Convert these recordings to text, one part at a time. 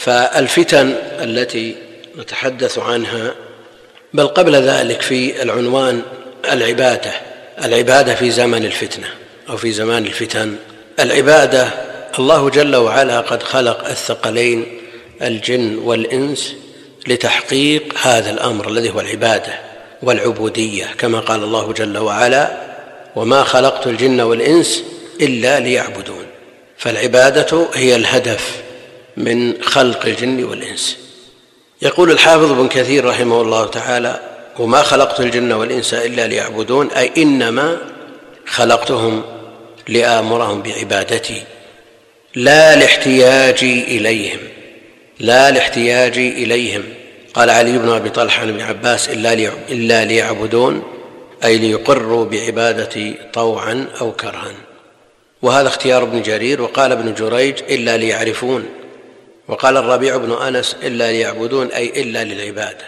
فالفتن التي نتحدث عنها بل قبل ذلك في العنوان العبادة العبادة في زمن الفتنة أو في زمان الفتن. العبادة الله جل وعلا قد خلق الثقلين الجن والإنس لتحقيق هذا الأمر الذي هو العبادة والعبودية كما قال الله جل وعلا وما خلقت الجن والإنس إلا ليعبدون فالعبادة هي الهدف من خلق الجن والإنس. يقول الحافظ ابن كثير رحمه الله تعالى وما خلقت الجن والإنس إلا ليعبدون أي إنما خلقتهم لآمرهم بعبادتي لا لاحتياجي إليهم لا لاحتياجي إليهم. قال علي بن أبي طلحة عن ابن عباس إلا ليعبدون أي ليقروا بعبادتي طوعا أو كرها. وهذا اختيار ابن جرير وقال ابن جريج إلا ليعرفون. وقال الربيع بن أنس إلا ليعبدون أي إلا للعبادة.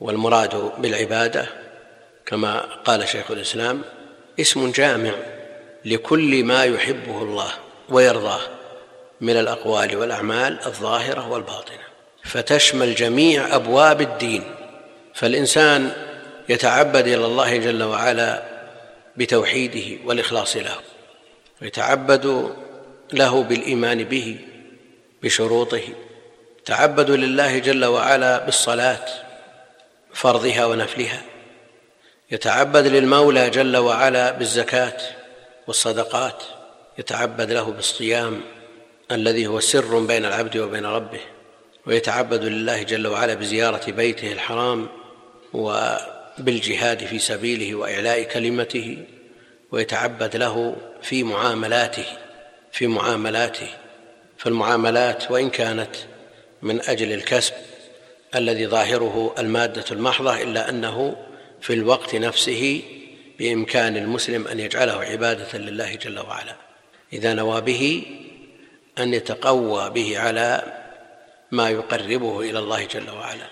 والمراد بالعبادة كما قال شيخ الإسلام اسم جامع لكل ما يحبه الله ويرضاه من الأقوال والأعمال الظاهرة والباطنة. فتشمل جميع أبواب الدين. فالإنسان يتعبد إلى الله جل وعلا بتوحيده والإخلاص له. ويتعبد له بالإيمان به بشروطه. تعبد لله جل وعلا بالصلاة فرضها ونفلها. يتعبد للمولى جل وعلا بالزكاة والصدقات. يتعبد له بالصيام الذي هو سر بين العبد وبين ربه. ويتعبد لله جل وعلا بزيارة بيته الحرام وبالجهاد في سبيله وإعلاء كلمته. ويتعبد له في معاملاته في معاملاته. فالمعاملات وإن كانت من أجل الكسب الذي ظاهره المادة المحضة إلا أنه في الوقت نفسه بإمكان المسلم أن يجعله عبادة لله جل وعلا. إذا نوى به أن يتقوى به على ما يقربه إلى الله جل وعلا.